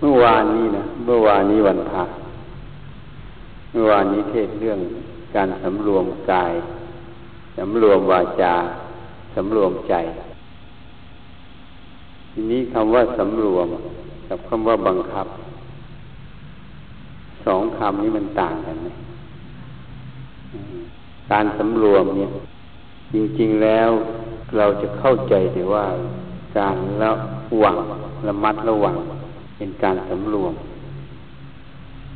เมื่อวานนี้นะเมื่อวานนี้วันพระเมื่อวานนี้เทศเรื่องการสำรวมกายสำรวมวาจาสำรวมใจ ทีนี้คำว่าสำรวม กับคำว่าบังคับสองคำนี้มันต่างกันไหมการสำรวมเนี่ย จริงๆแล้วเราจะเข้าใจแต่ว่าการละวังระมัดระวัง เป็นการสำรวม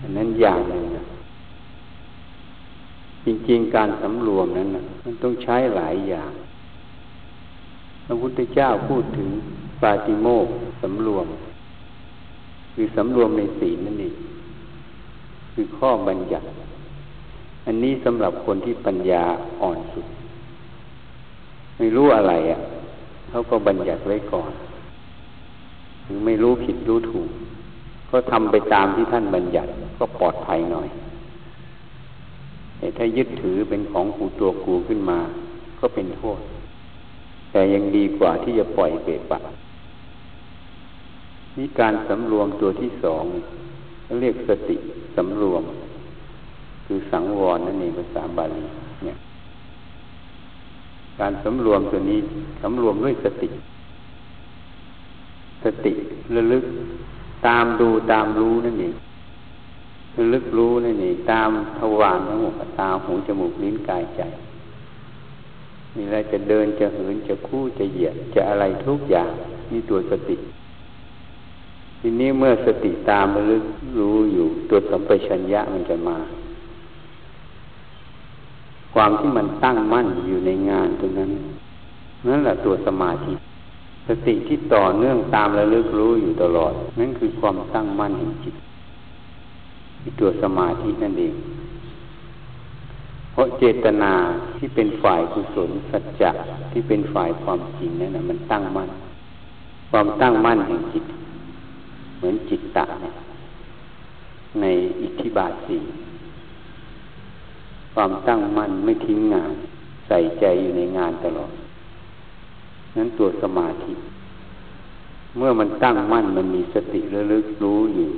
อันนั้นอย่างหนึ่งจริงๆ การสำรวมนั้นนะมันต้องใช้หลายอย่าง พระพุทธเจ้าพูดถึงปาติโมกสำรวม คือสำรวมในศีลนั่นเองคือข้อบัญญัติ อันนี้สำหรับคนที่ปัญญาอ่อนสุด ไม่รู้อะไรอะ่ะเขาก็บัญญัติไว้ก่อน หรือไม่รู้ผิดรู้ถูก ก็ทำไปตามที่ท่านบัญญัติก็ปลอดภัยหน่อย แต่ถ้ายึดถือเป็นของกูตัวกูขึ้นมา ก็เป็นโทษ แต่ยังดีกว่าที่จะปล่อยเปรปะนี่การสำรวมตัวที่สองเรียกสติสำรวม คือสังวรนั่นเองภาษาบาลีเนี่ย การสำรวมตัวนี้สำรวมด้วยสติ สติระลึก ตามดูตามรู้นั่นเองระลึกรู้นั่นเองตามทวารทั้งหมดตาหูจมูกลิ้นกายใจนี่เราจะเดินจะเหินจะคู่จะเหยียดจะอะไรทุกอย่างนี่ตัวสติ ทีนี้เมื่อสติตามระลึกรู้อยู่ตัวสัมปชัญญะมันจะมา ความที่มันตั้งมั่นอยู่ในงานตรงนั้น นั่นแหละตัวสมาธิ สติที่ต่อเนื่องตามระลึกรู้อยู่ตลอด นั่นคือความตั้งมั่นแห่งจิตที่ตัวสมาธินั่นเอง เพราะเจตนาที่เป็นฝ่ายกุศลสัจจะที่เป็นฝ่ายความจริงนั่นนะมันตั้งมั่น ความตั้งมั่นแห่งจิต เหมือนจิตตะเนี่ยในอิทธิบาทสี่ความตั้งมั่นไม่ทิ้งงาน ใส่ใจอยู่ในงานตลอด นั้นตัวสมาธิ เมื่อมันตั้งมั่นมันมีสติระลึกรู้อยู่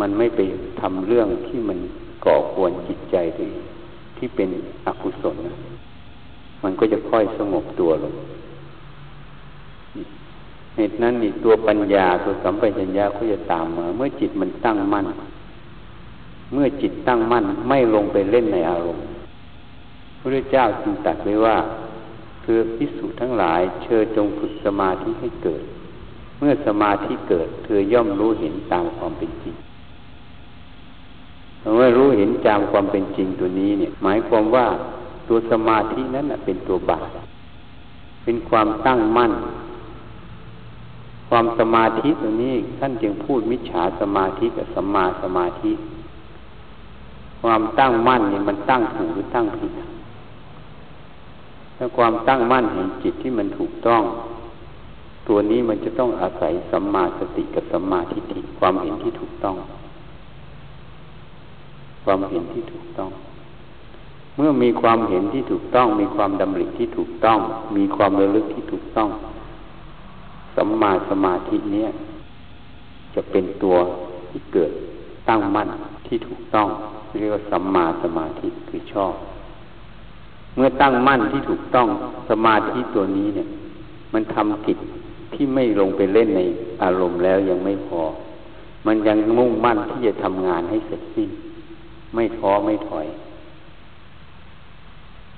มันไม่ไปทำเรื่องที่มันก่อควรจิตใจตัวเองที่เป็นอกุศลมันก็จะค่อยสงบตัวลงเหตุนั้นนี่ตัวปัญญาตัวสัมปชัญญะก็จะตามมา เมื่อจิตมันตั้งมั่น เมื่อจิตตั้งมั่นไม่ลงไปเล่นในอารมณ์พระเจ้าจึงตัดไว้ว่า เธอพิสูจน์ทั้งหลาย เชิญจงฝึกสมาธิให้เกิด เมื่อสมาธิเกิด เธอย่อมรู้เห็นตามความเป็นจริงเมื่อรู้เห็นตามความเป็นจริงตัวนี้เนี่ย หมายความว่าตัวสมาธินั้นเป็นตัวบาตเป็นความตั้งมั่น ความสมาธิตัวนี้ท่านจึงพูดมิจฉาสมาธิกับสัมมาสมาธิ ความตั้งมั่นเนี่ยมันตั้งถูกหรือตั้งผิด ถ้าความตั้งมั่นแห่งจิตที่มันถูกต้อง ตัวนี้มันจะต้องอาศัยสัมมาสติกับสัมมาทิฏฐิความเห็นที่ถูกต้อง ความเห็นที่ถูกต้อง เมื่อมีความเห็นที่ถูกต้อง มีความดำริที่ถูกต้อง มีความระลึกที่ถูกต้องสัมมาสมาธิเนี้ยจะเป็นตัวที่เกิดตั้งมั่นที่ถูกต้องเรียกว่าสัมมาสมาธิคือชอบ เมื่อตั้งมั่นที่ถูกต้องสมาธิตัวนี้เนี่ย มันทำกิจที่ไม่ลงไปเล่นในอารมณ์แล้วยังไม่พอ มันยังมุ่งมั่นที่จะทำงานให้เสร็จสิ้น ไม่ท้อไม่ถอย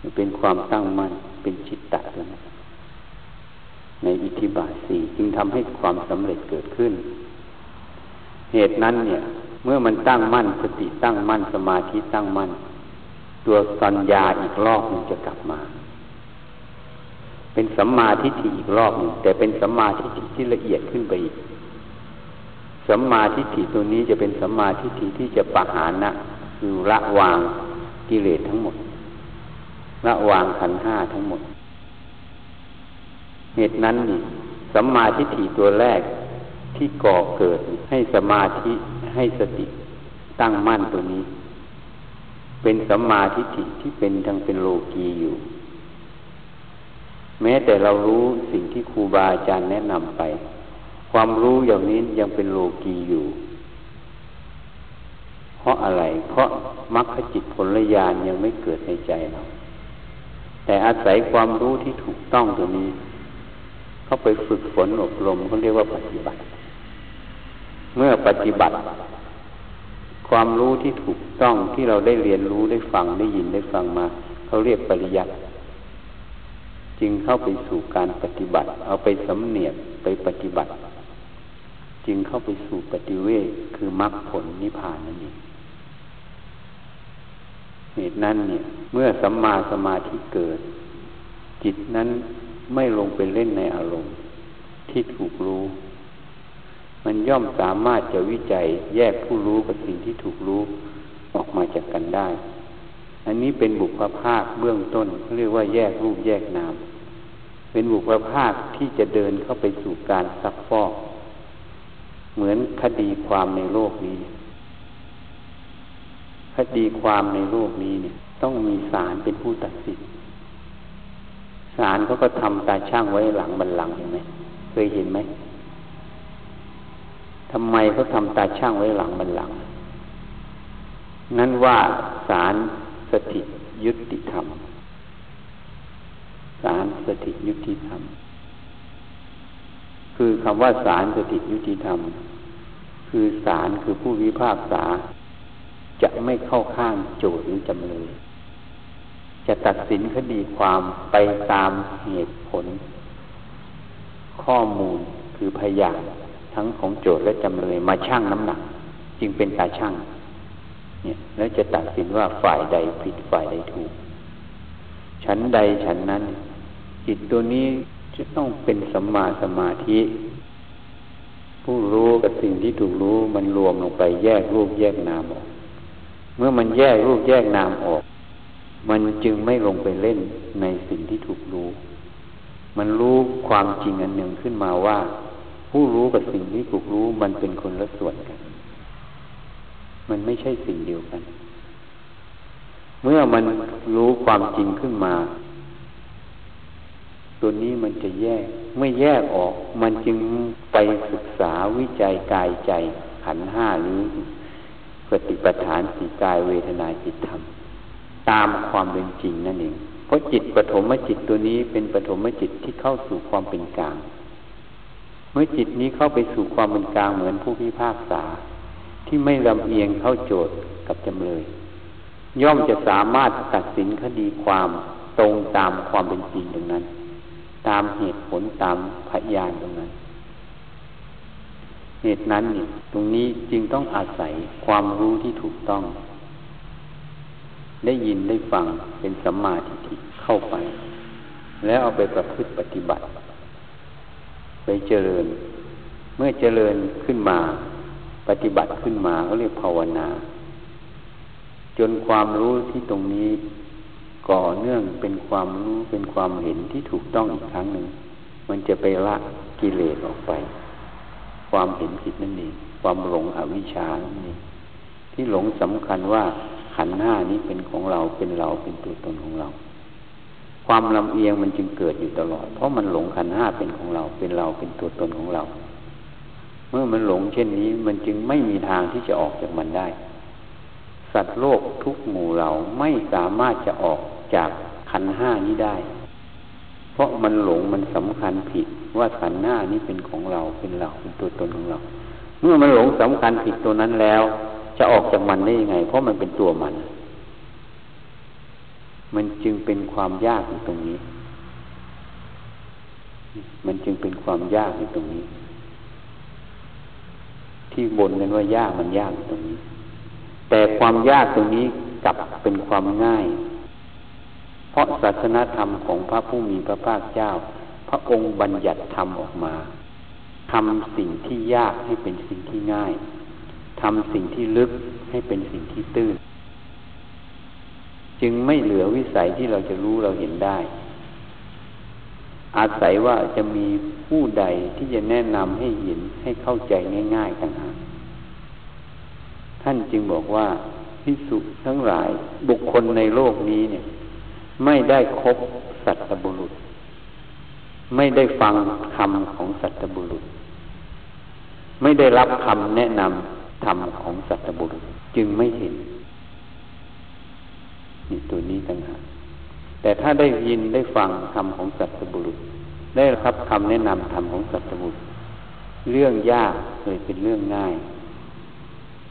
มันเป็นความตั้งมั่นเป็นจิตตะแล้วนในอิทธิบาทสี่จึงทำให้ความสำเร็จเกิดขึ้น เหตุนั้นเนี่ย เมื่อมันตั้งมั่นสติตั้งมั่นสมาธิตั้งมั่น ตัวสัญญาอีกรอบหนึ่งจะกลับมา เป็นสัมมาทิฏฐิอีกรอบหนึ่งแต่เป็นสัมมาทิฏฐิที่ละเอียดขึ้นไปอีกสัมมาทิฏฐิตัวนี้จะเป็นสัมมาทิฏฐิที่จะปะหานะคือละวางกิเลสทั้งหมดละวางขันห้าทั้งหมด เหตุนั้นนี่สัมมาทิฏฐิตัวแรกที่ก่อเกิดให้สมาธิให้สติตั้งมั่นตัวนี้ เป็นสัมมาทิฏฐิที่เป็นทั้งเป็นโลกีอยู่ แม้แต่เรารู้สิ่งที่ครูบาอาจารย์แนะนำไป ความรู้อย่างนี้ยังเป็นโลกีอยู่ เพราะอะไร เพราะมรรคจิตผลญาณยังไม่เกิดในใจเราแต่อาศัยความรู้ที่ถูกต้องตัวนี้ เข้าไปฝึกฝนอบรมเขาเรียกว่าปฏิบัติ เมื่อปฏิบัติ ความรู้ที่ถูกต้องที่เราได้เรียนรู้ได้ฟังได้ยินได้ฟังมาเขาเรียกปริยัติจึงเข้าไปสู่การปฏิบัติ เอาไปสำเนียกไปปฏิบัติ จึงเข้าไปสู่ปฏิเวทคือมรรคผลนิพพานนั่นเองเหตุนั้นเนี่ย เมื่อสัมมาสมาธิเกิด จิตนั้นไม่ลงไปเล่นในอารมณ์ ที่ถูกรู้ มันย่อมสามารถจะวิจัยแยกผู้รู้กับสิ่งที่ถูกรู้ออกมาจากกันได้ อันนี้เป็นบุพภาคเบื้องต้นเรียกว่าแยกรูปแยกนาม เป็นบุพภาคที่จะเดินเข้าไปสู่การซักฟอก เหมือนคดีความในโลกนี้ คดีความในโลกนี้เนี่ย ต้องมีศาลเป็นผู้ตัดสินศาลเขาก็ทำตาช่างไว้หลังบันลังเห็นไหมเคยเห็นไหม ทำไมเขาทำตาช่างไว้หลังบันหลัง นั่นว่าศาลสถิตยุติธรรมศาลสถิตยุติธรรม คือคำว่าศาลสถิตยุติธรรม คือศาลคือผู้วิพากษา จะไม่เข้าข้างโจทย์หรือจำเลย จะตัดสินคดีความไปตามเหตุผล ข้อมูลคือพยาน ทั้งของโจทย์และจำเลยมาชั่งน้ำหนัก จึงเป็นตาชั่งเนี่ยแล้วจะตัดสินว่าฝ่ายใดผิดฝ่ายใดถูกฉันใดฉันนั้น จิตตัวนี้จะต้องเป็นสัมมาสมาธิ ผู้รู้กับสิ่งที่ถูกรู้มันรวมลงไปแยกรูปแยกนามออก เมื่อมันแยกรูปแยกนามออก มันจึงไม่ลงไปเล่นในสิ่งที่ถูกรู้ มันรู้ความจริงอันหนึ่งขึ้นมาว่า ผู้รู้กับสิ่งที่ถูกรู้มันเป็นคนละส่วนกัน มันไม่ใช่สิ่งเดียวกัน เมื่อมันรู้ความจริงขึ้นมา ตัวนี้มันจะแยก ไม่แยกออก มันจึงไปศึกษาวิจัยกายใจขันห้าหรือปฏิปทานสีกายเวทนาจิตธรรม ตามความเป็นจริงนั่นเอง เพราะจิตปฐมจิตตัวนี้เป็นปฐมจิตที่เข้าสู่ความเป็นกลาง เมื่อจิตนี้เข้าไปสู่ความเป็นกลางเหมือนผู้พิพากษา ที่ไม่ลำเอียงเข้าโจทย์กับจำเลย ย่อมจะสามารถตัดสินคดีความตรงตามความเป็นจริงตรงนั้น ตามเหตุผลตามพยานตรงนั้น เหตุนั้นนี่ตรงนี้จึงต้องอาศัยความรู้ที่ถูกต้อง ได้ยินได้ฟังเป็นสัมมาทิฏฐิเข้าไป แล้วเอาไปประพฤติปฏิบัติ ไปเจริญ เมื่อเจริญขึ้นมา ปฏิบัติขึ้นมาเขาเรียกภาวนา จนความรู้ที่ตรงนี้ก่อเนื่องเป็นความรู้เป็นความเห็นที่ถูกต้องอีกครั้งหนึ่ง มันจะไปละกิเลสออกไป ความเห็นผิดนั่นเองความหลงอวิชชานั่นเองที่หลงสำคัญว่าขันห้านี้เป็นของเราเป็นเราเป็นตัวตนของเรา ความลำเอียงมันจึงเกิดอยู่ตลอด เพราะมันหลงขันห้าเป็นของเรา เป็นเราเป็นตัวตนของเรา เมื่อมันหลงเช่นนี้ มันจึงไม่มีทางที่จะออกจากมันได้ สัตว์โลกทุกหมู่เราไม่สามารถจะออกจากขันห้านี้ได้ เพราะมันหลงมันสำคัญผิดว่าขันหน้านี้เป็นของเราเป็นเราเป็นตัวตนของเรา เมื่อมันหลงสำคัญผิดตัวนั้นแล้ว จะออกจากมันได้ยังไง เพราะมันเป็นตัวมัน มันจึงเป็นความยากในตรงนี้ มันจึงเป็นความยากในตรงนี้ ที่บนกันว่ายากมันยากตรงนี้ แต่ความยากตรงนี้กลับเป็นความง่าย เพราะศาสนธรรมของพระผู้มีพระภาคเจ้า พระองค์บัญญัติธรรมออกมาทำสิ่งที่ยากให้เป็นสิ่งที่ง่ายทำสิ่งที่ลึกให้เป็นสิ่งที่ตื้น จึงไม่เหลือวิสัยที่เราจะรู้เราเห็นได้ อาศัยว่าจะมีผู้ใดที่จะแนะนำให้เห็นให้เข้าใจง่ายๆกันหาท่านจึงบอกว่าพิสุทั้งหลายบุคคลในโลกนี้เนี่ย ไม่ได้คบสัตบุรุษ ไม่ได้ฟังคำของสัตบุรุษ ไม่ได้รับคำแนะนำธรรมของสัตบุรุษ จึงไม่เห็น นี่ตัวนี้ต่างหากแต่ถ้าได้ยินได้ฟังธรรมของสัตบุรุษ ได้รับคำแนะนำธรรมของสัตบุรุษ เรื่องยากเลยเป็นเรื่องง่าย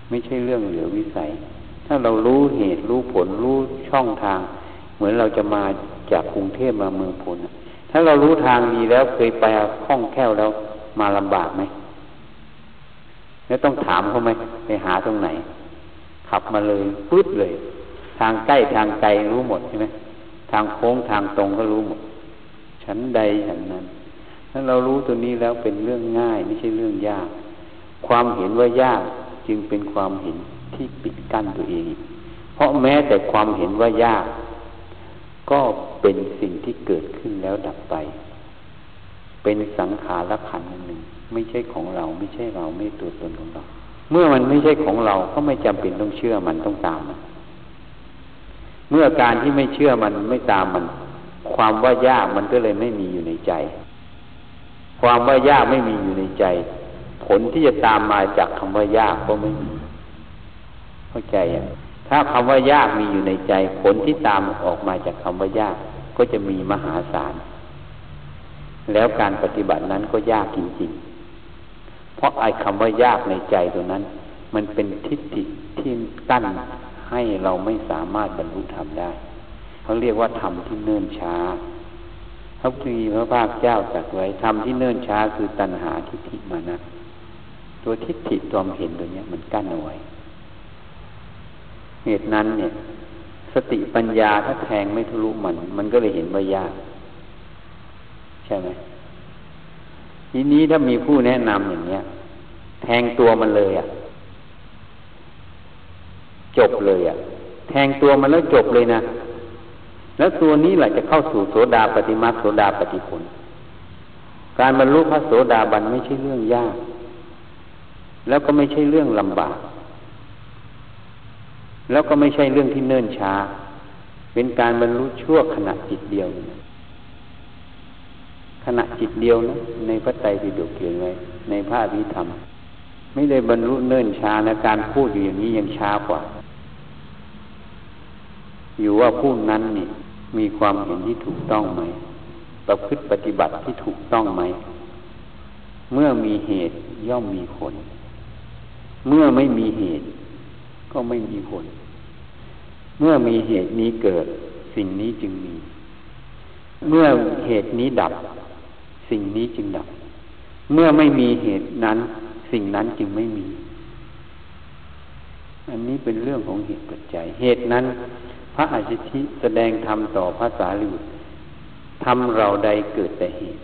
ไม่ใช่เรื่องเหลือวิสัย ถ้าเรารู้เหตุรู้ผลรู้ช่องทาง เหมือนเราจะมาจากกรุงเทพมาเมืองพลถ้าเรารู้ทางดีแล้วเคยไปคล่องแคล่วแล้วมาลำบากไหมแล้วต้องถามเขาไหมไปหาตรงไหน ขับมาเลยปึ๊ดเลย ทางใกล้ทางไกลรู้หมดใช่ไหมทางโค้งทางตรงก็รู้หมดชั้นใดฉันนั้นถ้าเรารู้ตัวนี้แล้วเป็นเรื่องง่าย ไม่ใช่เรื่องยาก ความเห็นว่ายากจึงเป็นความเห็นที่ปิดกั้นตัวเอง เพราะแม้แต่ความเห็นว่ายาก ก็เป็นสิ่งที่เกิดขึ้นแล้วดับไป เป็นสังขารขันหนึ่ง ไม่ใช่ของเรา ไม่ใช่เราไม่ตัวตนของเรา เมื่อมันไม่ใช่ของเราก็ไม่จำเป็นต้องเชื่อมันต้องตามมัน เมื่อการที่ไม่เชื่อมันไม่ตามมัน ความว่ายากมันก็เลยไม่มีอยู่ในใจ ความว่ายากไม่มีอยู่ในใจ ผลที่จะตามมาจากคำว่ายากก็ไม่มี เข้าใจอะถ้าคำว่ายากมีอยู่ในใจ ผลที่ตามออกมาจากคำว่ายากก็จะมีมหาศาล แล้วการปฏิบัตินั้นก็ยากจริงๆ เพราะไอ้คำว่ายากในใจตัวนั้น มันเป็นทิฏฐิที่ตั้น ให้เราไม่สามารถบรรลุธรรมได้ เขาเรียกว่าธรรมที่เนิ่นช้าพระพุทธพระภาคเจ้าตรัสไว้ธรรมที่เนิ่นช้าคือตัณหาทิฏฐิมานะ ตัวทิฏฐิตัวมเห็นตัวเนี้ยมันกั้นเอาไว้เหตุนั้นเนี่ย สติปัญญาถ้าแทงไม่ทะลุมัน มันก็เลยเห็นว่ายากใช่ไหมทีนี้ถ้ามีผู้แนะนำอย่างเนี้ย แทงตัวมันเลยอะ่ะ จบเลยอะ่ะ แทงตัวมันแล้วจบเลยนะ แล้วตัวนี้แหละจะเข้าสู่โสดาปฏิมาโสดาปฏิผล การบรรลุพระโสดาบันไม่ใช่เรื่องยาก แล้วก็ไม่ใช่เรื่องลำบาก แล้วก็ไม่ใช่เรื่องที่เนิ่นช้า เป็นการบรรลุชั่วขณะจิตเดียวนะขณะจิตเดียวนะในพระไตรปิฎกเขียนไว้ในพระอภิธรรม ไม่ได้บรรลุเนิ่นช้านะการพูดอยู่อย่างนี้ยังช้ากว่า อยู่ว่าผู้นั้นนี่มีความเห็นที่ถูกต้องไหม ประพฤติปฏิบัติที่ถูกต้องไหม เมื่อมีเหตุย่อมมีผล เมื่อไม่มีเหตุ ก็ไม่มีผล เมื่อมีเหตุนี้เกิด สิ่งนี้จึงมี เมื่อเหตุนี้ดับ สิ่งนี้จึงดับ เมื่อไม่มีเหตุนั้น สิ่งนั้นจึงไม่มี อันนี้เป็นเรื่องของเหตุปัจจัย เหตุนั้น พระอาชิติแสดงธรรมต่อพระสารีบุตรทำเราใดเกิดแต่เหตุ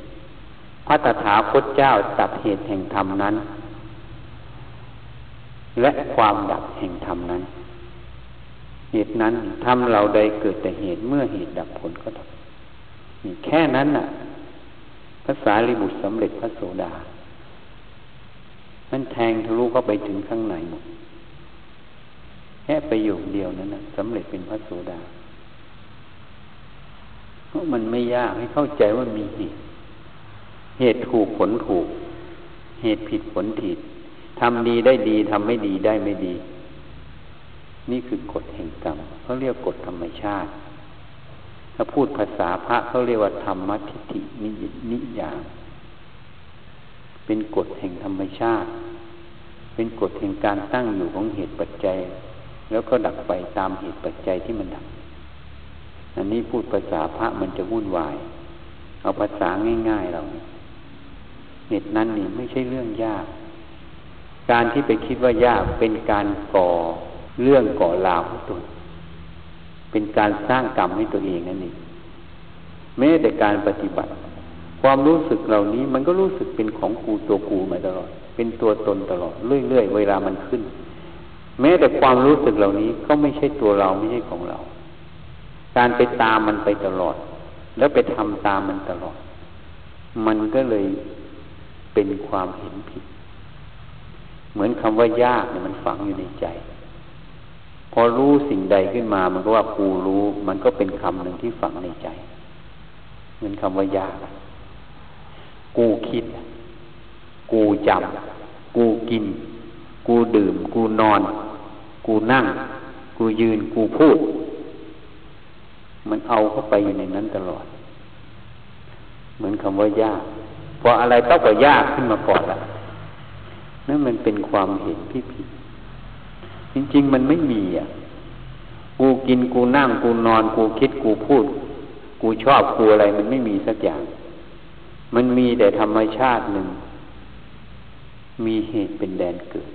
พระตถาคตเจ้าตัดเหตุแห่งธรรมนั้น และความดับแห่งธรรมนั้น เหตุนั้นทำเราใดเกิดแต่เหตุเมื่อเหตุดับผลก็ดับนี่แค่นั้นน่ะภาษาลิบุตรสำเร็จพระโสดามันแทงทะลุเข้าไปถึงข้างในหมด ค่ประโยคเดียวนั้นนะสำเร็จเป็นพระโสดาเพราะมันไม่ยากให้เข้าใจว่ามีเหตุเหตุถูกผลถูก เหตุผิดผลผิดทำดีได้ดีทำไม่ดีได้ไม่ดี นี่คือกฎแห่งกรรมเขาเรียกกฎธรรมชาติ ถ้าพูดภาษาพระเขาเรียกว่าธรรมทิฏฐินินิยามเป็นกฎแห่งธรรมชาติ เป็นกฎแห่งการตั้งอยู่ของเหตุปัจจัย แล้วก็ดับไปตามเหตุปัจจัยที่มันดับ อันนี้พูดภาษาพระมันจะวุ่นวาย เอาภาษาง่ายๆเราเหตุนั้นนี่ไม่ใช่เรื่องยาก การที่ไปคิดว่ายากเป็นการก่อเรื่องก่อราวให้ตัวเป็นการสร้างกรรมให้ตัวเองนั่นเองแม้แต่การปฏิบัติ ความรู้สึกเหล่านี้มันก็รู้สึกเป็นของกูตัวกูมาตลอด เป็นตัวตนตลอดเรื่อยๆเวลามันขึ้น แม้แต่ความรู้สึกเหล่านี้ก็ไม่ใช่ตัวเราไม่ใช่ของเรา การไปตามมันไปตลอด แล้วไปทำตามมันตลอด มันก็เลยเป็นความเห็นผิด เหมือนคำว่ายากเนี่ยมันฝังอยู่ในใจ พอรู้สิ่งใดขึ้นมา มันก็ว่ากูรู้ มันก็เป็นคำหนึ่งที่ฝังในใจเหมือนคำว่ายาก กูคิด กูจำกกูกิน กูดื่ม กูนอน กูนั่ง กูยืน กูพูด มันเอาเข้าไปอยู่ในนั้นตลอด เหมือนคำว่ายาก พออะไรต้องกับยากขึ้นมาก่อนละนั่นมันเป็นความเห็นที่ผิด จริง ๆ มันไม่มีอะ กูกิน กูนั่ง กูนอน กูคิด กูพูด กูชอบ กูอะไร มันไม่มีสักอย่าง มันมีแต่ธรรมชาติหนึ่ง มีเหตุเป็นแดนเกิด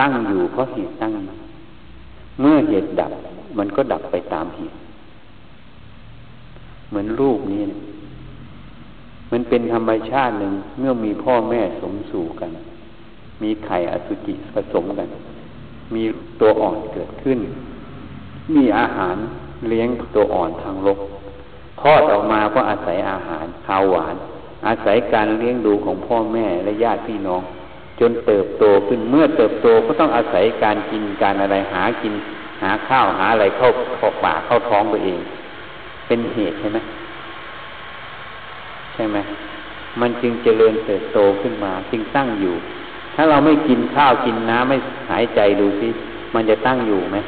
ตั้งอยู่เพราะเหตุตั้งมาเมื่อเหตุดับ มันก็ดับไปตามเหตุ เหมือนรูปนี้ มันเป็นธรรมชาติหนึ่งเมื่อมีพ่อแม่สมสู่กัน มีไข่อสุจิผสมกัน มีตัวอ่อนเกิดขึ้น มีอาหารเลี้ยงตัวอ่อนทางโลกคลอดออกมาก็อาศัยอาหารข้าวหวาน อาศัยการเลี้ยงดูของพ่อแม่และญาติพี่น้อง จนเติบโตขึ้นเมื่อเติบโตก็ต้องอาศัยการกินการอะไรหากิน หาข้าวหาอะไรเข้าเข้าปากเข้าท้องตัวเอง เป็นเหตุใช่ไหมใช่ไหมมันจึงเจริญเติบโตขึ้นมา จึงตั้งอยู่ ถ้าเราไม่กินข้าวกินน้ำไม่หายใจดูสิมันจะตั้งอยู่ไหม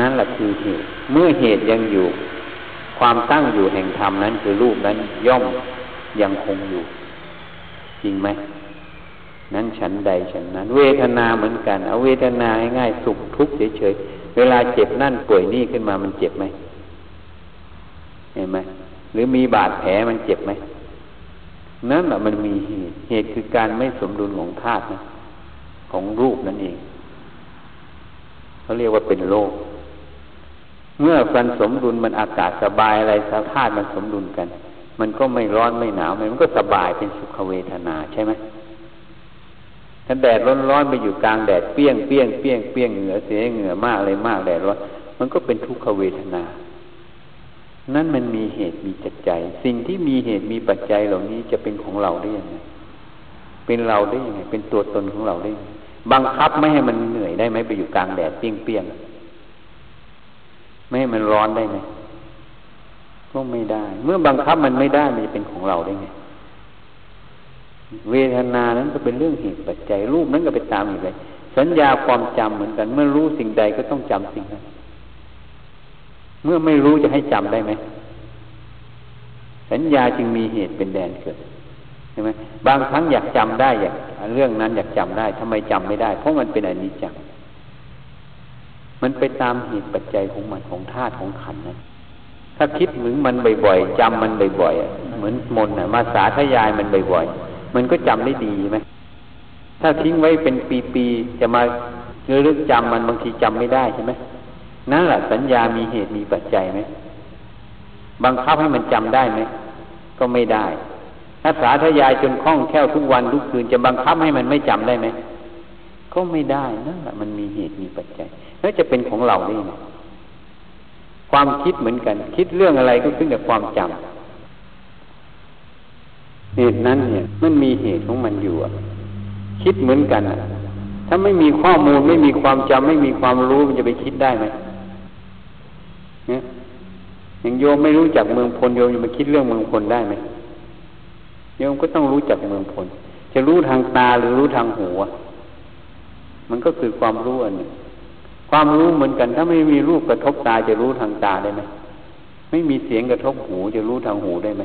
นั่นแหละคือเหตุ เมื่อเหตุยังอยู่ ความตั้งอยู่แห่งธรรมนั้น คือรูปนั้นย่อมยังคงอยู่ จริงไหม นั้นฉันใดฉันนั้น เวทนาเหมือนกัน เอาเวทนาง่ายสุขทุกข์เฉยๆเวลาเจ็บนั่นป่วยนี่ขึ้นมามันเจ็บไหมเห็นไหมหรือมีบาดแผลมันเจ็บไหมนั่นแหละมันมีเหตุเหตุคือการไม่สมดุลของธาตุนะของรูปนั่นเองเขาเรียกว่าเป็นโรคเมื่อฟันสมดุลมันอากาศสบายอะไรสธาตุมันสมดุลกัน มันก็ไม่ร้อนไม่หนาวมันก็สบายเป็นสุขเวทนาใช่ไหม ถ้าแดดร้อนๆไปอยู่กลางแดดเปี้ยงเปี้ยงเปี้ยงเปี้ยงเหงื่อเสียเหงื่อมากอะไรมากแดดร้อนมันก็เป็นทุกขเวทนา นั่นมันมีเหตุมีจัจจัย สิ่งที่มีเหตุมีปัจจัยเหล่านี้จะเป็นของเราได้ยังไงเป็นเราได้ยังไงเป็นตัวตนของเราได้ยังไงบังคับไม่ให้มันเหนื่อยได้ไหมไปอยู่กลางแดดเปี้ยงเปี้ยงไม่ให้มันร้อนได้ไหมก็ไม่ได้ เมื่อบังคับมันไม่ได้มันจะเป็นของเราได้ไง เวทนานั้นก็เป็นเรื่องเหตุปัจจัยรูปนั้นก็ไปตามอยู่เลยสัญญาความจำเหมือนกัน เมื่อรู้สิ่งใดก็ต้องจำสิ่งนั้น เมื่อไม่รู้จะให้จำได้ไหมสัญญาจึงมีเหตุเป็นแดนเกิดใช่ไหมบางครั้งอยากจำได้อยากเรื่องนั้นอยากจำได้ทำไมจำไม่ได้ เพราะมันเป็นอนิจจังมันไปตามเหตุปัจจัยของมันของธาตุของขันนั้นถ้าคิดถึงมันบ่อยๆจำมันบ่อยๆเหมือนมนอะมาสาธยายมันบ่อยๆ มันก็จำได้ดีไหมถ้าทิ้งไว้เป็นปีๆจะมาเรื่องจำมันบางทีจำไม่ได้ใช่ไหมนั่นแหละสัญญามีเหตุมีปัจจัยไหมบังคับให้มันจำได้ไหมก็ไม่ได้ถ้าสาธยายจนคล่องแคล่วทุกวันทุกคืนจะบังคับให้มันไม่จำได้ไหมก็ไม่ได้นั่นแหละมันมีเหตุมีปัจจัยแล้วจะเป็นของเราได้ไงความคิดเหมือนกัน คิดเรื่องอะไรก็ขึ้นกับความจำ เหตุนั้นเนี่ยมันมีเหตุของมันอยู่คิดเหมือนกันถ้าไม่มีข้อมูลไม่มีความจำไม่มีความรู้มันจะไปคิดได้ไหมเนี่ยอย่างโยมไม่รู้จักเมืองพลโยมจะมาคิดเรื่องเมืองพลได้ไหมโยมก็ต้องรู้จักเมืองพลจะรู้ทางตาหรือรู้ทางหูมันก็คือความรู้อันหนึ่งความรู้เหมือนกัน ถ้าไม่มีรูปกระทบตาจะรู้ทางตาได้ไหมไม่มีเสียงกระทบหูจะรู้ทางหูได้ไหม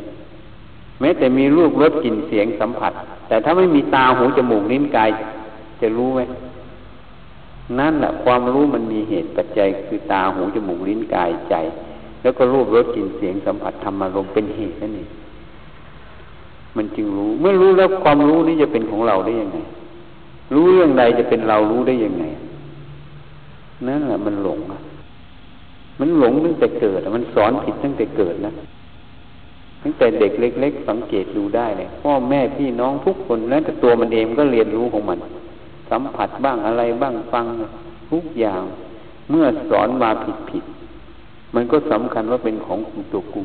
แม้แต่มีรูปรสกลิ่นเสียงสัมผัส แต่ถ้าไม่มีตาหูจมูกนิ้นกายจะรู้ไหมนั่นแหละความรู้มันมีเหตุปัจจัยคือตาหูจมูกลิ้นกายใจ แล้วก็รูปรสกลิ่นเสียงสัมผัสธรรมารมเป็นเหตุนั่นเองมันจึงรู้เมื่อรู้แล้วความรู้นี้จะเป็นของเราได้ยังไง รู้เรื่องใดจะเป็นเรารู้ได้ยังไงนั่นแหละมันหลงอะมันหลงตั้งแต่เกิดมันสอนผิดตั้งแต่เกิดนะ ตั้งแต่เด็กเล็ก ๆ สังเกตดูได้เลยพ่อแม่พี่น้องทุกคนแล้วแต่ตัวมันเองก็เรียนรู้ของมัน สัมผัสบ้างอะไรบ้างฟังทุกอย่าง เมื่อสอนมาผิดผิดมันก็สำคัญว่าเป็นของกูตัวกู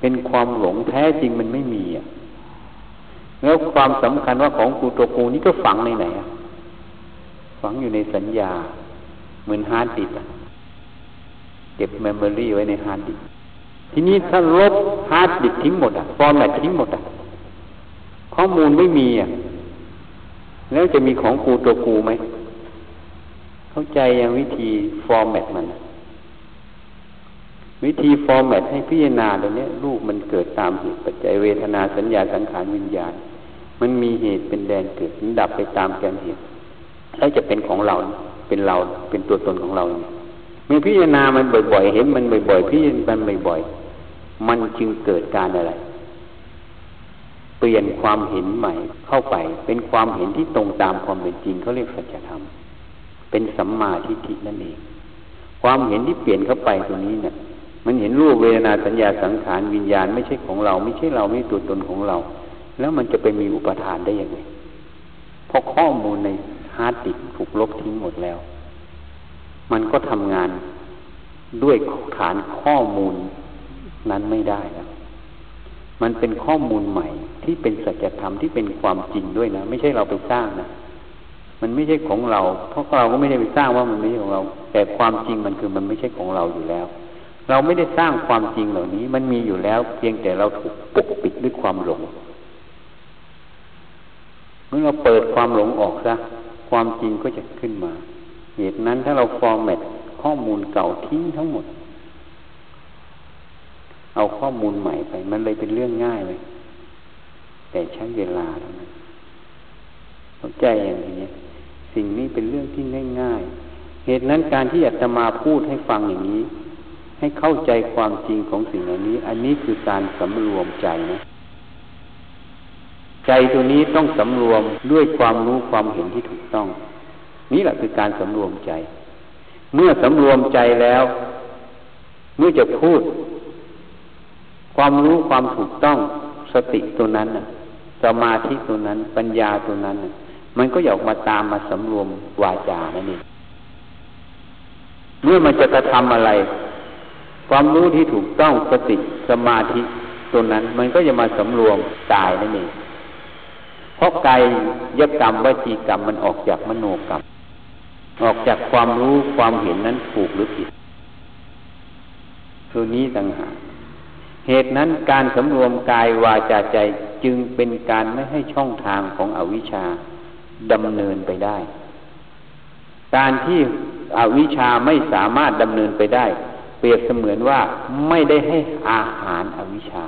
เป็นความหลงแท้จริงมันไม่มีอะแล้วความสำคัญว่าของกูตัวกูนี่ก็ฝังในไหนอะฝังอยู่ในสัญญา เหมือนฮาร์ดดิสเก็บ memory ไว้ใน hard disk ทีนี้ถ้าลบ hard disk ทิ้งหมดอะ format ทิ้งหมดอะข้อมูลไม่มีอะแล้วจะมีของกูตัวกูไหม เข้าใจยังวิธี format มัน วิธี format ให้พิจารณาตรงนี้รูปมันเกิดตามเหตุปัจจัยเวทนาสัญญาสังขารวิญญาณ มันมีเหตุเป็นแดนเกิดมันดับไปตามแดนเหตุแล้วจะเป็นของเราเป็นเราเป็นตัวตนของเราเนี่ยเมื่อพิจารณามันบ่อยๆ เห็นมันบ่อยๆ พิจารณามันบ่อยๆ มันจึงเกิดการอะไร เปลี่ยนความเห็นใหม่เข้าไป เป็นความเห็นที่ตรงตามความเป็นจริงเขาเรียกสัจธรรม เป็นสัมมาทิฏฐินั่นเอง ความเห็นที่เปลี่ยนเข้าไปตรงนี้เนี่ย มันเห็นรูปเวทนาสัญญาสังขารวิญญาณไม่ใช่ของเรา ไม่ใช่เราไม่ตัวตนของเรา แล้วมันจะไปมีอุปาทานได้ยังไงเพราะข้อมูลใน hard disk ถูกลบทิ้งหมดแล้ว มันก็ทำงานด้วยฐานข้อมูล นั้นไม่ได้แล้วมันเป็นข้อมูลใหม่ที่เป็นสัจธรรมที่เป็นความจริงด้วยนะไม่ใช่เราไปสร้างนะมันไม่ใช่ของเรา เพราะเราก็ไม่ได้ไปสร้างว่ามันไม่ใช่ของเรา แต่ความจริงมันคือมันไม่ใช่ของเราอยู่แล้ว เราไม่ได้สร้างความจริงเหล่านี้ มันมีอยู่แล้ว เพียงแต่เราถูกปกปิดด้วยความหลงเมื่อเราเปิดความหลงออกซะความจริงก็จะขึ้นมา เหตุนั้นถ้าเราฟอร์แมตข้อมูลเก่าทิ้งทั้งหมด เอาข้อมูลใหม่ไป มันเลยเป็นเรื่องง่ายเลย แต่ใช้เวลาเท่านั้นเข้าใจอย่างนี้ สิ่งนี้เป็นเรื่องที่ง่ายๆ เหตุนั้นการที่อยากจะมาพูดให้ฟังอย่างนี้ ให้เข้าใจความจริงของสิ่งเหล่านี้ อันนี้คือการสำรวมใจนะ ใจตัวนี้ต้องสำรวมด้วยความรู้ความเห็นที่ถูกต้อง นี่แหละคือการสำรวมใจ เมื่อสำรวมใจแล้ว เมื่อจะพูด ความรู้ความถูกต้องสติตัวนั้นสมาธิตัวนั้น ปัญญาตัวนั้น มันก็อยากมาตามมาสำรวมวาจานั่นเองเมื่อมันจะกระทำอะไร ความรู้ที่ถูกต้องสติสมาธิตัวนั้น มันก็จะมาสำรวมกายนั่นเองเพราะกายยกรรมวจีกรรมมันออกจากมโนกรรม ออกจากความรู้ความเห็นนั้นถูกหรือผิดตัวนี้ต่างหาก เหตุนั้นการสำรวมกายวาจาใจจึงเป็นการไม่ให้ช่องทางของอวิชชาดำเนินไปได้ การที่อวิชชาไม่สามารถดำเนินไปได้ เปรียบเสมือนว่าไม่ได้ให้อาหารอวิชชา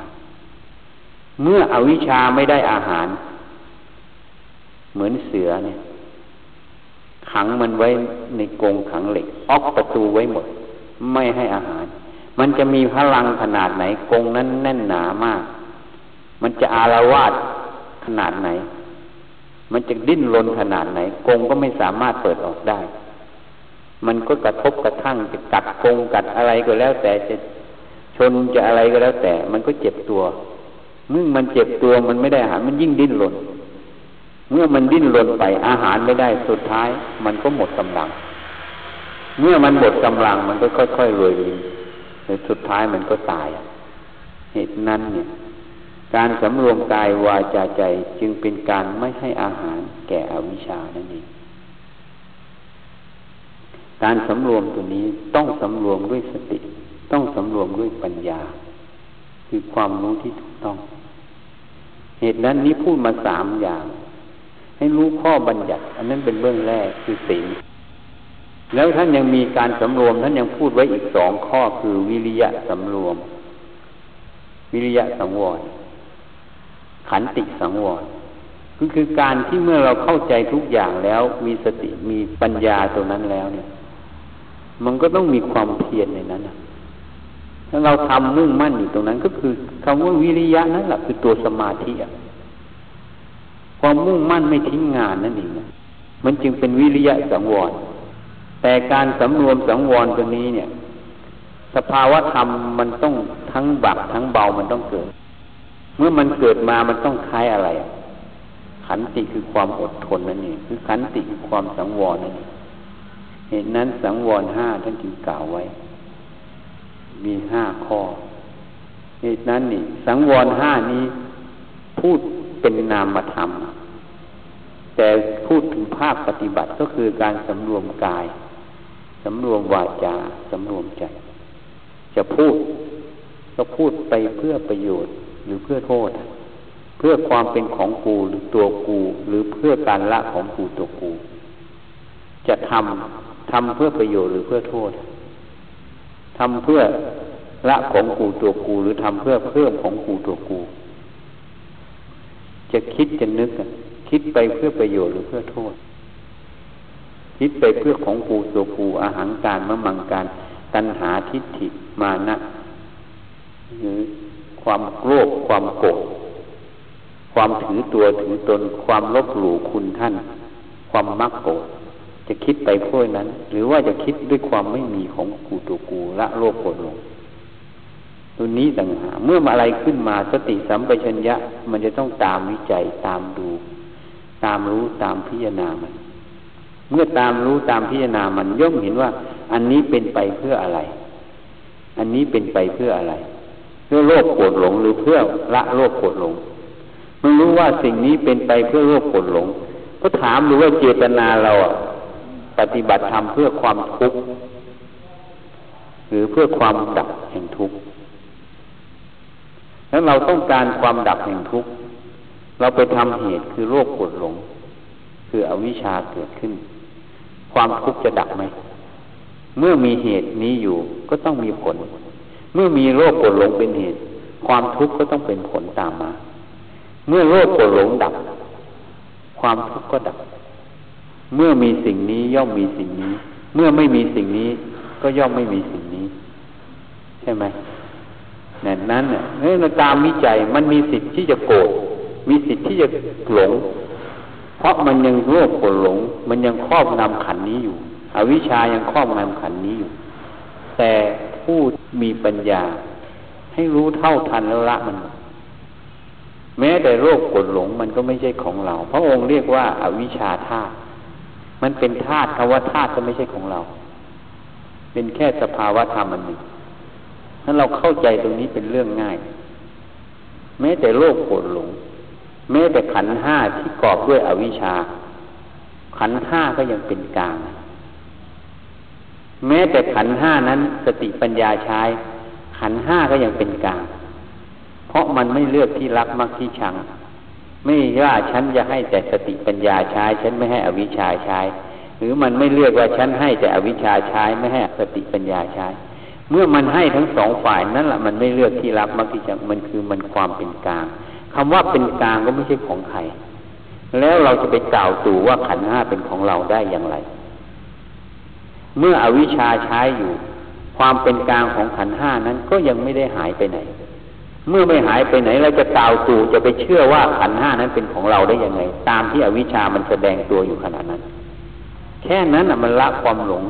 เมื่ออวิชชาไม่ได้อาหาร เหมือนเสือเนี่ย ขังมันไว้ในกรงขังเหล็ก ออกประตูไว้หมด ไม่ให้อาหาร มันจะมีพลังขนาดไหนกงนั้นแน่นหนามาก มันจะอารวาสขนาดไหน มันจะดิ้นรนขนาดไหนกงก็ไม่สามารถเปิดออกได้ มันก็กระทบกระทั่งจะกัดกงกัดอะไรก็แล้ว แต่จะชนจะอะไรก็แล้วแต่ มันก็เจ็บตัวเมื่อมันเจ็บตัวมันไม่ได้อาหารมันยิ่งดิ้นรนเมื่อมันดิ้นรนไปอาหารไม่ได้สุดท้าย มันก็หมดกำลัง เมื่อมันหมดกำลังมันก็ค่อยๆรวยริน ในสุดท้ายมันก็ตาย เหตุนั้นเนี่ย การสำรวมกายวาจาใจจึงเป็นการไม่ให้อาหารแก่อวิชานั่นเองการสำรวมตัวนี้ต้องสำรวมด้วยสติ ต้องสำรวมด้วยปัญญา คือความรู้ที่ถูกต้อง เหตุนั้นนี้พูดมาสามอย่าง ให้รู้ข้อบัญญัติ อันนั้นเป็นเบื้องแรกคือศีล แล้วท่านยังมีการสำรวม ท่านยังพูดไว้อีกสองข้อคือวิริยะสำรวม วิริยะสังวร ขันติสังวรก็คือการที่เมื่อเราเข้าใจทุกอย่างแล้ว มีสติมีปัญญาตรงนั้นแล้วเนี่ย มันก็ต้องมีความเพียรในนั้นถ้าเราทำมุ่งมั่นอยู่ตรงนั้น ก็คือคำว่าวิริยะนั่นแหละคือตัวสมาธิอะความมุ่งมั่นไม่ทิ้งงานนั่นเองมันจึงเป็นวิริยะสังวร แต่การสำรวมสังวรตัวนี้เนี่ย สภาวะธรรมมันต้องทั้งบักทั้งเบามันต้องเกิด เมื่อมันเกิดมามันต้องคล้ายอะไร ขันติคือความอดทนนั่นเองคือขันติคือความสังวรนั่นเองเหตุนั้นสังวรห้าท่านจึงกล่าวไว้ มีห้าข้อเหตุนั้นนี่ สังวรห้านี้พูดเป็นนามธรรมแต่พูดถึงภาคปฏิบัติก็คือการสำรวมกาย สำรวมวาจาสำรวมใจ จะพูดก็พูดไปเพื่อประโยชน์หรือเพื่อโทษพพื่อความเป็นของกูหรือตัวกู หรือเพื่อการละของกูตัวกู จะทำทำเพื่อประโยชน์หรือเพื่อโทษทำเพื่อละของกูตัวกูหรือทำเพื่อเพิ่มของกูตัวกู จะคิดจะนึกคิดไปเพื่อประโยชน์หรือเพื่อโทษ คิดไปเพื่อของกูตัวกูอาหารการมะมังการ ตัณหาทิฏฐิมานะหรือความโกรธความโกรธความถือตัวถือตน ความลบหลู่คุณท่าน ความมักโกรธจะคิดไปเพื่อนั้น หรือว่าจะคิดด้วยความไม่มีของกูตัวกูละโลกโกรธลงตัวนี้ต่างหากเมื่ออะไรขึ้นมาสติสัมปชัญญะ มันจะต้องตามวิจัยตามดู ตามรู้ตามพิจารณามัน เมื่อตามรู้ตามพิจารณามันย่อมเห็นว่า อันนี้เป็นไปเพื่ออะไร อันนี้เป็นไปเพื่ออะไร เพื่อโลกโกรธหลงหรือเพื่อละโลกโกรธหลงมันรู้ว่าสิ่งนี้เป็นไปเพื่อโลกโกรธหลง ก็ถามดูว่าเจตนาเราปฏิบัติธรรมเพื่อความทุกข์หรือเพื่อความดับแห่งทุกข์แล้วเราต้องการความดับแห่งทุกข์ เราไปทำเหตุคือโรคปวดหลง คืออวิชชาเกิดขึ้น ความทุกข์จะดับไหม เมื่อมีเหตุนี้อยู่ก็ต้องมีผล เมื่อมีโรคปวดหลงเป็นเหตุ ความทุกข์ก็ต้องเป็นผลตามมา เมื่อโรคปวดหลงดับ ความทุกข์ก็ดับ เมื่อมีสิ่งนี้ย่อมมีสิ่งนี้ เมื่อไม่มีสิ่งนี้ก็ย่อมไม่มีสิ่งนี้ ใช่ไหมนั่นนั้นเนี่ยเมื่อตามวิจัยมันมีสิทธิ์ที่จะโกรธมีสิทธิ์ที่จะหลง เพราะมันยังโลภโกรหลง มันยังครอบงำขันนี้อยู่ อวิชายังครอบงำขันนี้อยู่ แต่ผู้มีปัญญา ให้รู้เท่าทันแล้วละมัน แม้แต่โรคกดหลงมันก็ไม่ใช่ของเรา พระองค์เรียกว่าอาวิชชาธาตุมันเป็นธาตุคำว่าธาตุก็ไม่ใช่ของเรา เป็นแค่สภาวะธรรมอันหนึ่งนั้นเราเข้าใจตรงนี้เป็นเรื่องง่าย แม้แต่โลกโกรธหลง แม้แต่ขันห้าที่กอบด้วยอวิชชา ขันห้าก็ยังเป็นกลางแม้แต่ขันห้านั้นสติปัญญาใช้ขันห้าก็ยังเป็นกลาง เพราะมันไม่เลือกที่รักมักที่ชัง ไม่ว่าฉันจะให้แต่สติปัญญาใช้ ฉันไม่ให้อวิชชาใช้ หรือมันไม่เลือกว่าฉันให้แต่อวิชชาใช้ไม่ให้สติปัญญาใช้ เมื่อมันให้ทั้งสองฝ่ายนั่นแหละมันไม่เลือกที่รับมักที่จะมันคือมันความเป็นกลาง คำว่าเป็นกลางก็ไม่ใช่ของใคร แล้วเราจะไปกล่าวตู่ว่าขันห้าเป็นของเราได้อย่างไร เมื่ออวิชชาใช้อยู่ ความเป็นกลางของขันห้านั้นก็ยังไม่ได้หายไปไหน เมื่อไม่หายไปไหน เราจะกล่าวตู่จะไปเชื่อว่าขันธ์ห้านั้นเป็นของเราได้ยังไง ตามที่อวิชชามันแสดงตัวอยู่ขนาดนั้น แค่นั้นอะมันละความหลง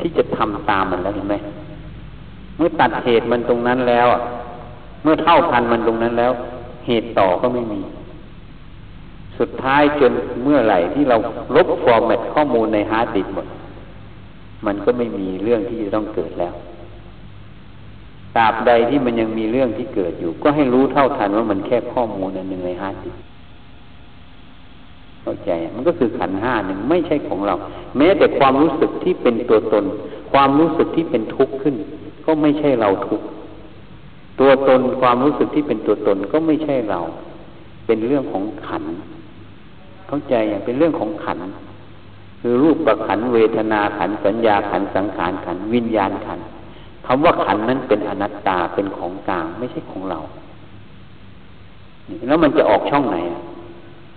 ที่จะทำตามมันแล้วเห็นไหมเมื่อตัดเหตุมันตรงนั้นแล้วเมื่อเท่าทันมันตรงนั้นแล้ว เหตุต่อก็ไม่มี สุดท้ายจนเมื่อไหร่ที่เราลบ format ข้อมูลใน hard disk หมด มันก็ไม่มีเรื่องที่จะต้องเกิดแล้วตราบใดที่มันยังมีเรื่องที่เกิดอยู่ ก็ให้รู้เท่าทันว่ามันแค่ข้อมูลอันหนึ่งใน hard disk เข้าใจ มันก็คือขันธ์ห้าหนึ่งไม่ใช่ของเรา แม้แต่ความรู้สึกที่เป็นตัวตน ความรู้สึกที่เป็นทุกข์ขึ้น ก็ไม่ใช่เราทุกข์ ตัวตนความรู้สึกที่เป็นตัวตนก็ไม่ใช่เรา เป็นเรื่องของขันธ์เข้าใจอย่างเป็นเรื่องของขันธ์คือรูปขันธ์เวทนาขันธ์สัญญาขันธ์สังขารขันธ์วิญญาณขันธ์คำว่าขันนั้นเป็นอนัตตาเป็นของกลางไม่ใช่ของเราแล้วมันจะออกช่องไหน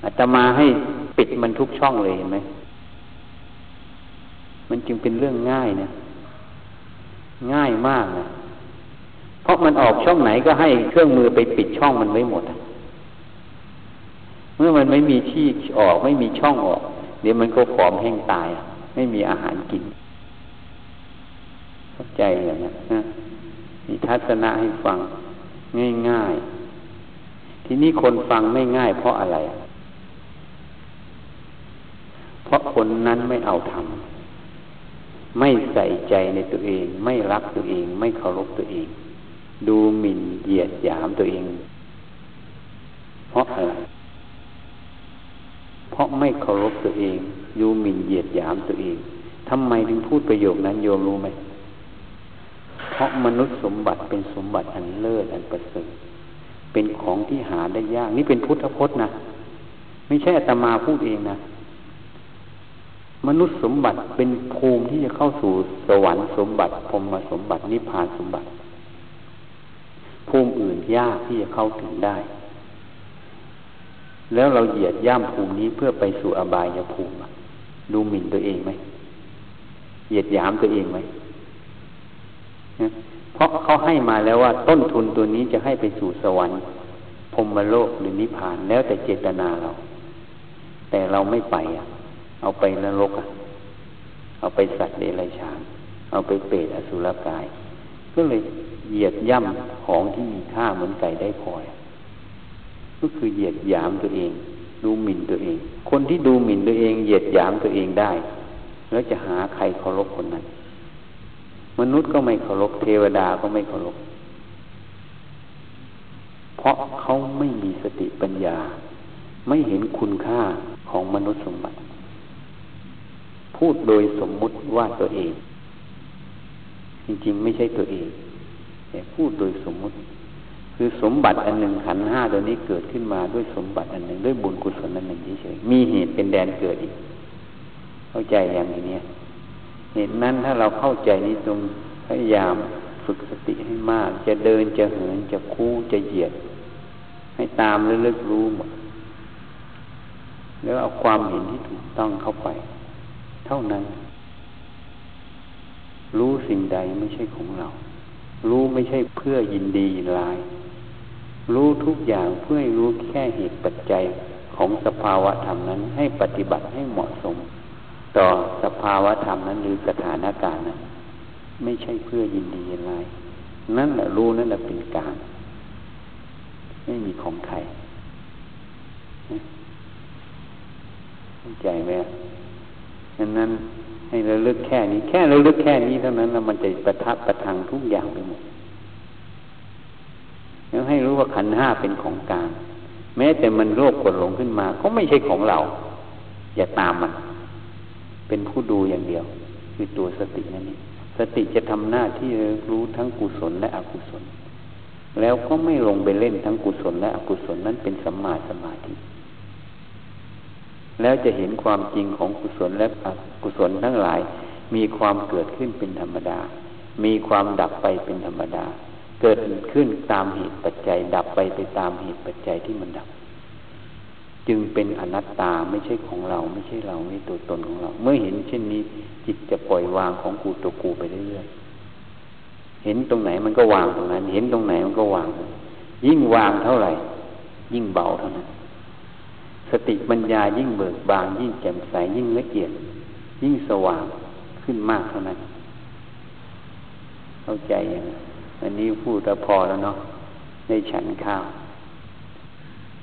อาตมาให้ปิดมันทุกช่องเลยเห็นไหมมันจึงเป็นเรื่องง่ายนะง่ายมากนะ ราะมันออกช่องไหนก็ให้เครื่องมือไปปิดช่องมันไว้หมด เมื่อมันไม่มีที่ออกไม่มีช่องออกเดี๋ยวมันก็ผอมแห้งตาย ไม่มีอาหารกินเข้าใจอย่างนี้นะมีทัศนะให้ฟังง่ายๆ ทีนี้คนฟังไม่ง่าย เพราะอะไร เพราะคนนั้นไม่เอาทำไม่ใส่ใจในตัวเอง ไม่รักตัวเอง ไม่เคารพตัวเอง ดูหมิ่นเหยียดหยามตัวเอง เพราะอะไร เพราะไม่เคารพตัวเอง ดูหมิ่นเหยียดหยามตัวเองทำไมถึงพูดประโยคนั้นโยมรู้ไหม เพราะมนุษย์สมบัติเป็นสมบัติอันเลิศอันประเสริฐ เป็นของที่หาได้ยาก นี่เป็นพุทธพจน์นะ ไม่ใช่อาตมาพูดเองนะ มนุษย์สมบัติเป็นภูมิที่จะเข้าสู่สวรรค์สมบัติพรมสมบัตินิพพานสมบัติ ภูมิอื่นยากที่จะเข้าถึงได้ แล้วเราเหยียดย่ำภูมินี้เพื่อไปสู่อบายภูมิดูหมิ่นตัวเองไหมเหยียดหยามตัวเองไหมเพราะเขาให้มาแล้วว่า ต้นทุนตัวนี้จะให้ไปสู่สวรรค์พรมโลกหรือนิพพานแล้วแต่เจตนาเรา แต่เราไม่ไปอะ เอาไปนรกอะ เอาไปสัตว์เดรัจฉาน เอาไปเปรตอสุรกาย ก็เลย เหยียดย่ำของที่มีค่าเหมือนไก่ได้พลอย ก็คือเหยียดหยามตัวเอง ดูหมิ่นตัวเอง คนที่ดูหมิ่นตัวเอง เหยียดหยามตัวเองได้ แล้วจะหาใครเคารพคนนั้น มนุษย์ก็ไม่เคารพเทวดาก็ไม่เคารพเพราะเขาไม่มีสติปัญญา ไม่เห็นคุณค่าของมนุษย์สมบัติ พูดโดยสมมุติว่าตัวเอง จริงๆ ไม่ใช่ตัวเอง แต่พูดโดยสมมุติ คือสมบัติอันหนึ่งขันห้าตัวนี้เกิดขึ้นมาด้วยสมบัติอันหนึ่งด้วยบุญกุศลอันหนึ่งเฉยๆมีเหตุเป็นแดนเกิดอีก เข้าใจอย่างนี้เหตุนั้นถ้าเราเข้าใจนี้ตรงพยายามฝึกสติให้มาก จะเดินจะเหินจะคู่จะเหยียด ให้ตามและลิกรู้หมดแล้วเอาความเห็นที่ถูกต้องเข้าไป เท่านั้น รู้สิ่งใดไม่ใช่ของเรา รู้ไม่ใช่เพื่อยินดียินร้าย รู้ทุกอย่างเพื่อให้รู้แค่เหตุปัจจัยของสภาวะธรรมนั้นให้ปฏิบัติให้เหมาะสม ต่อสภาวะธรรมนั้นหรือสถานการณ์นั้นไม่ใช่เพื่อยินดียินร้ายนั่นแหละรู้นั่นแหละเป็นกลางไม่มีของใครเข้าใจไหมดังนั้น ให้เราเลือกแค่นี้ แค่เราเลือกแค่นี้เท่านั้นแล้วมันจะประทับประทังทุกอย่างไปหมดแล้วให้รู้ว่าขันห้าเป็นของกลาง แม้แต่มันโรคกดหลงขึ้นมา ก็ไม่ใช่ของเรา อย่าตามมัน เป็นผู้ดูอย่างเดียว คือตัวสตินั่นเองสติจะทำหน้าที่รู้ทั้งกุศลและอกุศล แล้วก็ไม่ลงไปเล่นทั้งกุศลและอกุศลนั้นเป็นสัมมาสมาธิ แล้วจะเห็นความจริงของกุศลและอกุศลทั้งหลาย มีความเกิดขึ้นเป็นธรรมดา มีความดับไปเป็นธรรมดา เกิดขึ้นตามเหตุปัจจัย ดับไปไปตามเหตุปัจจัยที่มันดับ จึงเป็นอนัตตาไม่ใช่ของเรา ไม่ใช่เราไม่ตัวตนของเรา เมื่อเห็นเช่นนี้ จิตจะปล่อยวางของกูตัวกูไปเรื่อยๆเห็นตรงไหนมันก็วางตรงนั้น เห็นตรงไหนมันก็วาง ยิ่งวางเท่าไหร่ ยิ่งเบาเท่านั้น สติปัญญายิ่งเบิกบานยิ่งแจ่มใสยิ่งละเอียด ยิ่งสว่างขึ้นมากเท่านั้น เข้าใจอย่างอันนี้พูดแต่พอแล้วเนาะในฉันข้าว